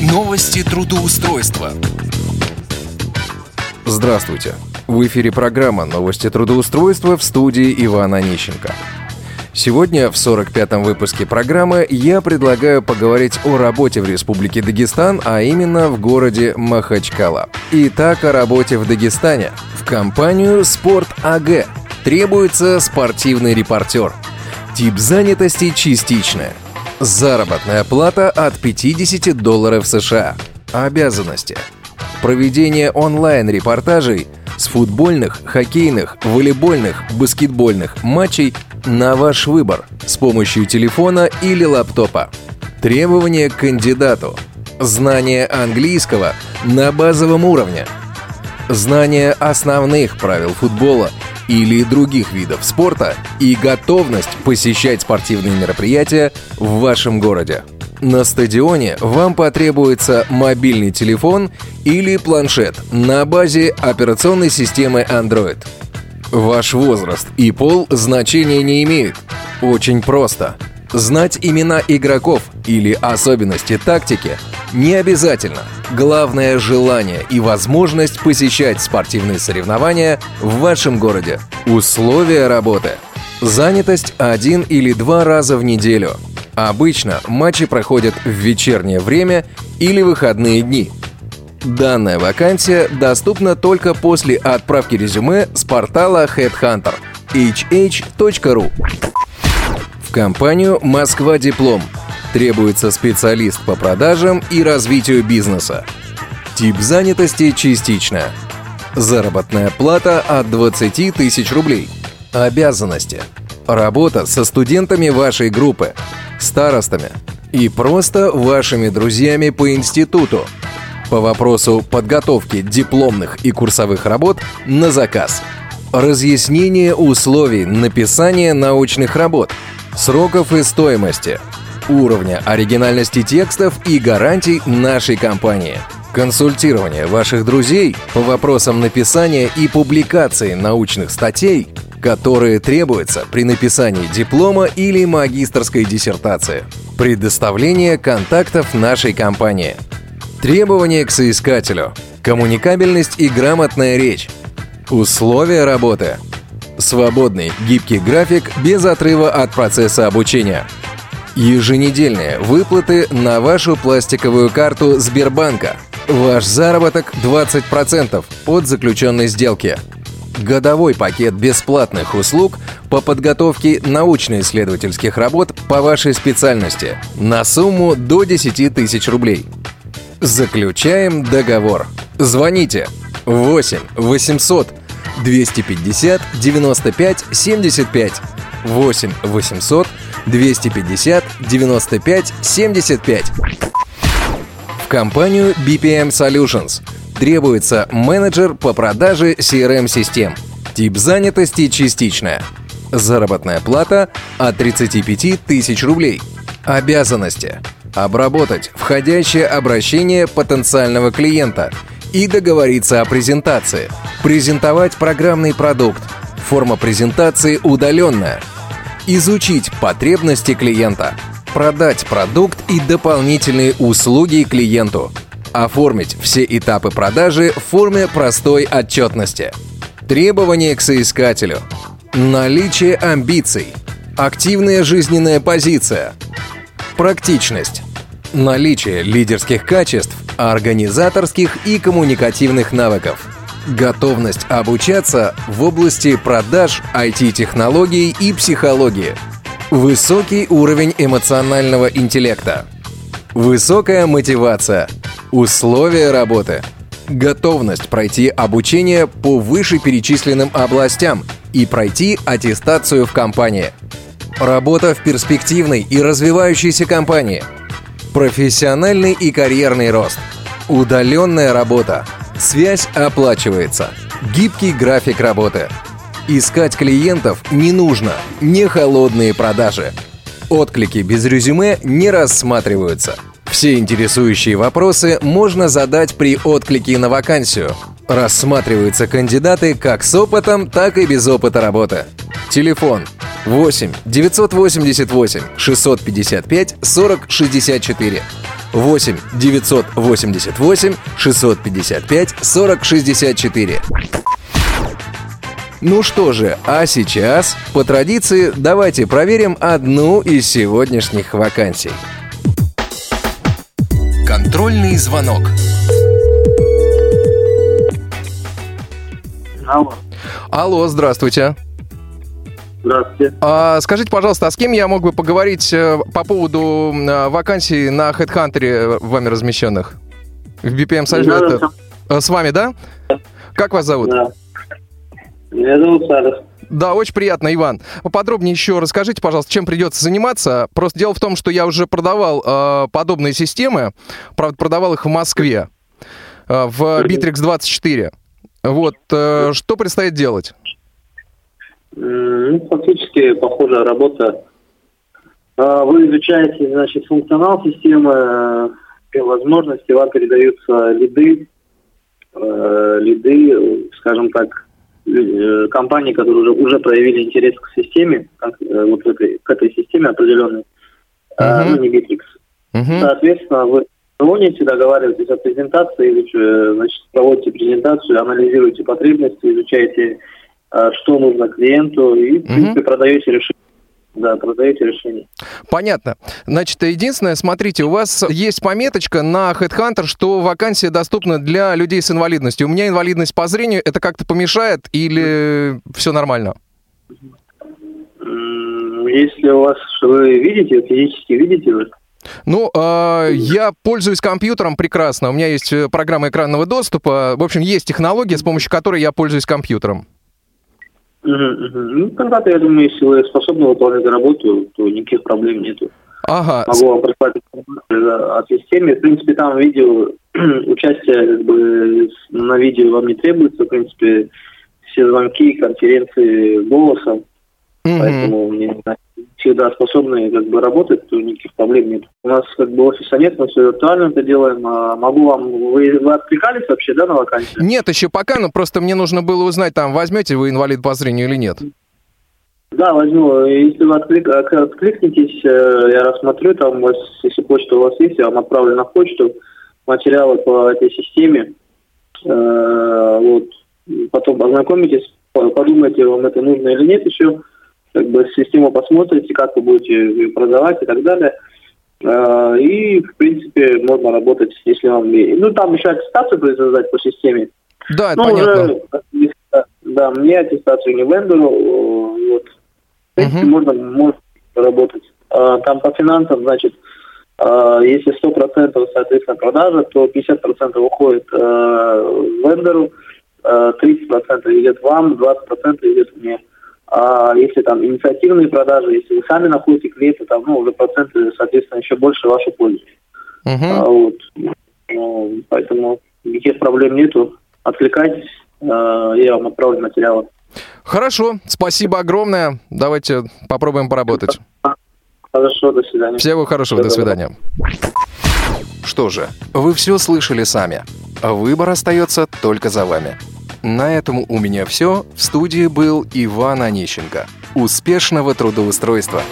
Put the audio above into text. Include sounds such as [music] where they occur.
Новости трудоустройства. Здравствуйте. В эфире программа «Новости трудоустройства» в студии Ивана Онищенко. Сегодня в 45-м выпуске программы я предлагаю поговорить о работе в Республике Дагестан, а именно в городе Махачкала. Итак, о работе в Дагестане. В компанию «Спорт АГ» требуется спортивный репортер. Тип занятости частичная – Заработная плата от 50 долларов США. Обязанности. Проведение онлайн-репортажей с футбольных, хоккейных, волейбольных, баскетбольных матчей на ваш выбор с помощью телефона или лаптопа. Требования к кандидату. Знание английского на базовом уровне. Знание основных правил футбола – или других видов спорта и готовность посещать спортивные мероприятия в вашем городе. На стадионе вам потребуется мобильный телефон или планшет на базе операционной системы Android. Ваш возраст и пол значения не имеют. Очень просто. Знать имена игроков или особенности тактики не обязательно. Главное – желание и возможность посещать спортивные соревнования в вашем городе. Условия работы. Занятость один или два раза в неделю. Обычно матчи проходят в вечернее время или выходные дни. Данная вакансия доступна только после отправки резюме с портала Headhunter hh.ru в компанию «Москва Диплом». Требуется специалист по продажам и развитию бизнеса. Тип занятости частичная. Заработная плата от 20 тысяч рублей. Обязанности. Работа со студентами вашей группы, старостами и просто вашими друзьями по институту. По вопросу подготовки дипломных и курсовых работ на заказ. Разъяснение условий написания научных работ – сроков и стоимости, уровня оригинальности текстов и гарантий нашей компании. Консультирование ваших друзей по вопросам написания и публикации научных статей, которые требуются при написании диплома или магистрской диссертации. Предоставление контактов нашей компании. Требования к соискателю. Коммуникабельность и грамотная речь. Условия работы – Свободный, гибкий график без отрыва от процесса обучения. Еженедельные выплаты на вашу пластиковую карту Сбербанка. Ваш заработок 20% от заключенной сделки. Годовой пакет бесплатных услуг по подготовке научно-исследовательских работ по вашей специальности на сумму до 10 тысяч рублей. Заключаем договор. Звоните 8 800 250 95 75 8 800 250 95 75. В компанию BPM Solutions требуется менеджер по продаже CRM-систем. Тип занятости частичная. Заработная плата от 35 тысяч рублей. Обязанности. Обработать входящее обращение потенциального клиента – и договориться о презентации. Презентовать программный продукт. Форма презентации удаленная. Изучить потребности клиента. Продать продукт и дополнительные услуги клиенту. Оформить все этапы продажи в форме простой отчетности. Требования к соискателю. Наличие амбиций. Активная жизненная позиция. Практичность. Наличие лидерских качеств организаторских и коммуникативных навыков. Готовность обучаться в области продаж, IT-технологий и психологии. Высокий уровень эмоционального интеллекта. Высокая мотивация. Условия работы. Готовность пройти обучение по вышеперечисленным областям и пройти аттестацию в компании. Работа в перспективной и развивающейся компании – Профессиональный и карьерный рост. Удаленная работа. Связь оплачивается. Гибкий график работы. Искать клиентов не нужно. Не холодные продажи. Отклики без резюме не рассматриваются. Все интересующие вопросы можно задать при отклике на вакансию. Рассматриваются кандидаты как с опытом, так и без опыта работы. Телефон 8 988 655 40 64. 8 988 655 40 64. Ну что же, а сейчас, по традиции, давайте проверим одну из сегодняшних вакансий. Контрольный звонок. Алло. Алло, здравствуйте. Здравствуйте. А, скажите, пожалуйста, а с кем я мог бы поговорить э, по поводу э, вакансий на HeadHunter вами размещенных? В BPM? Да, Э, С вами, да? Как вас зовут? Да. Меня зовут Сарас. Да, очень приятно, Иван. Поподробнее еще расскажите, пожалуйста, чем придется заниматься. Просто дело в том, что я уже продавал э, подобные системы, правда, продавал их в Москве, э, в Bittrex 24. Вот, э, что предстоит делать? Ну, фактически похожая работа. А, Вы изучаете, значит, функционал системы, э, возможности, вам передаются лиды, э, лиды, скажем так, э, компании, которые уже, уже проявили интерес к системе, как, вот к этой, к этой системе определенной, Мгм. ну, не Bittrex. Мгм. Соответственно, вы звоните, договариваетесь о презентации, значит, проводите презентацию, анализируете потребности, изучаете, что нужно клиенту, и, в принципе, продаете решение. Да, продаете решение. Понятно. Значит, единственное, смотрите, у вас есть пометочка на HeadHunter, что вакансия доступна для людей с инвалидностью. У меня инвалидность по зрению, это как-то помешает или все нормально? Если у вас, вы видите, физически видите вы, Ну, э, я пользуюсь компьютером прекрасно. У меня есть э, программа экранного доступа. В общем, есть технология, с помощью которой я пользуюсь компьютером. Ну, тогда-то, я думаю, если вы способны выполнять работу, то никаких проблем нету. Ага. Могу вам прислать информацию, о системе. В принципе, там видео, [clears throat] участие как бы, на видео вам не требуется. В принципе, все звонки, конференции голосом. Поэтому мне всегда способны как бы работать, то никаких проблем нет. У нас как бы офиса нет, мы все виртуально это делаем. А могу вам... Вы, вы откликались вообще, да, на вакансию? Нет, еще пока, но просто мне нужно было узнать, там, возьмете вы инвалид по зрению или нет. Да, возьму. Если вы отклик- откликнетесь, э, я рассмотрю, там, у вас, если почта у вас есть, я вам отправлю на почту материалы по этой системе. Э, Вот. Потом ознакомитесь, по- подумайте, вам это нужно или нет еще. Как бы систему посмотрите, как вы будете ее продавать и так далее. Э, И, в принципе, можно работать, если вам... Ну, там еще аттестацию производить по системе. Да, это Ну, понятно. уже, да, мне аттестацию не вендору, вот. В принципе, Мгм. можно, можно работать. А, Там по финансам, значит, а, если 100% соответственно продажа, то 50% уходит вендору, э, 30% идет вам, 20% идет мне. А если там инициативные продажи, если вы сами находите клиента, там, ну, уже проценты, соответственно, еще больше в вашу пользу. Мгм. А, вот. Ну, поэтому никаких проблем нету. Откликайтесь, э, я вам отправлю материалы. Хорошо, спасибо огромное. Давайте попробуем поработать. Хорошо, до свидания. Всего хорошего, до свидания. Что же, вы все слышали сами. Выбор остается только за вами. На этом у меня все. В студии был Иван Онищенко. Успешного трудоустройства!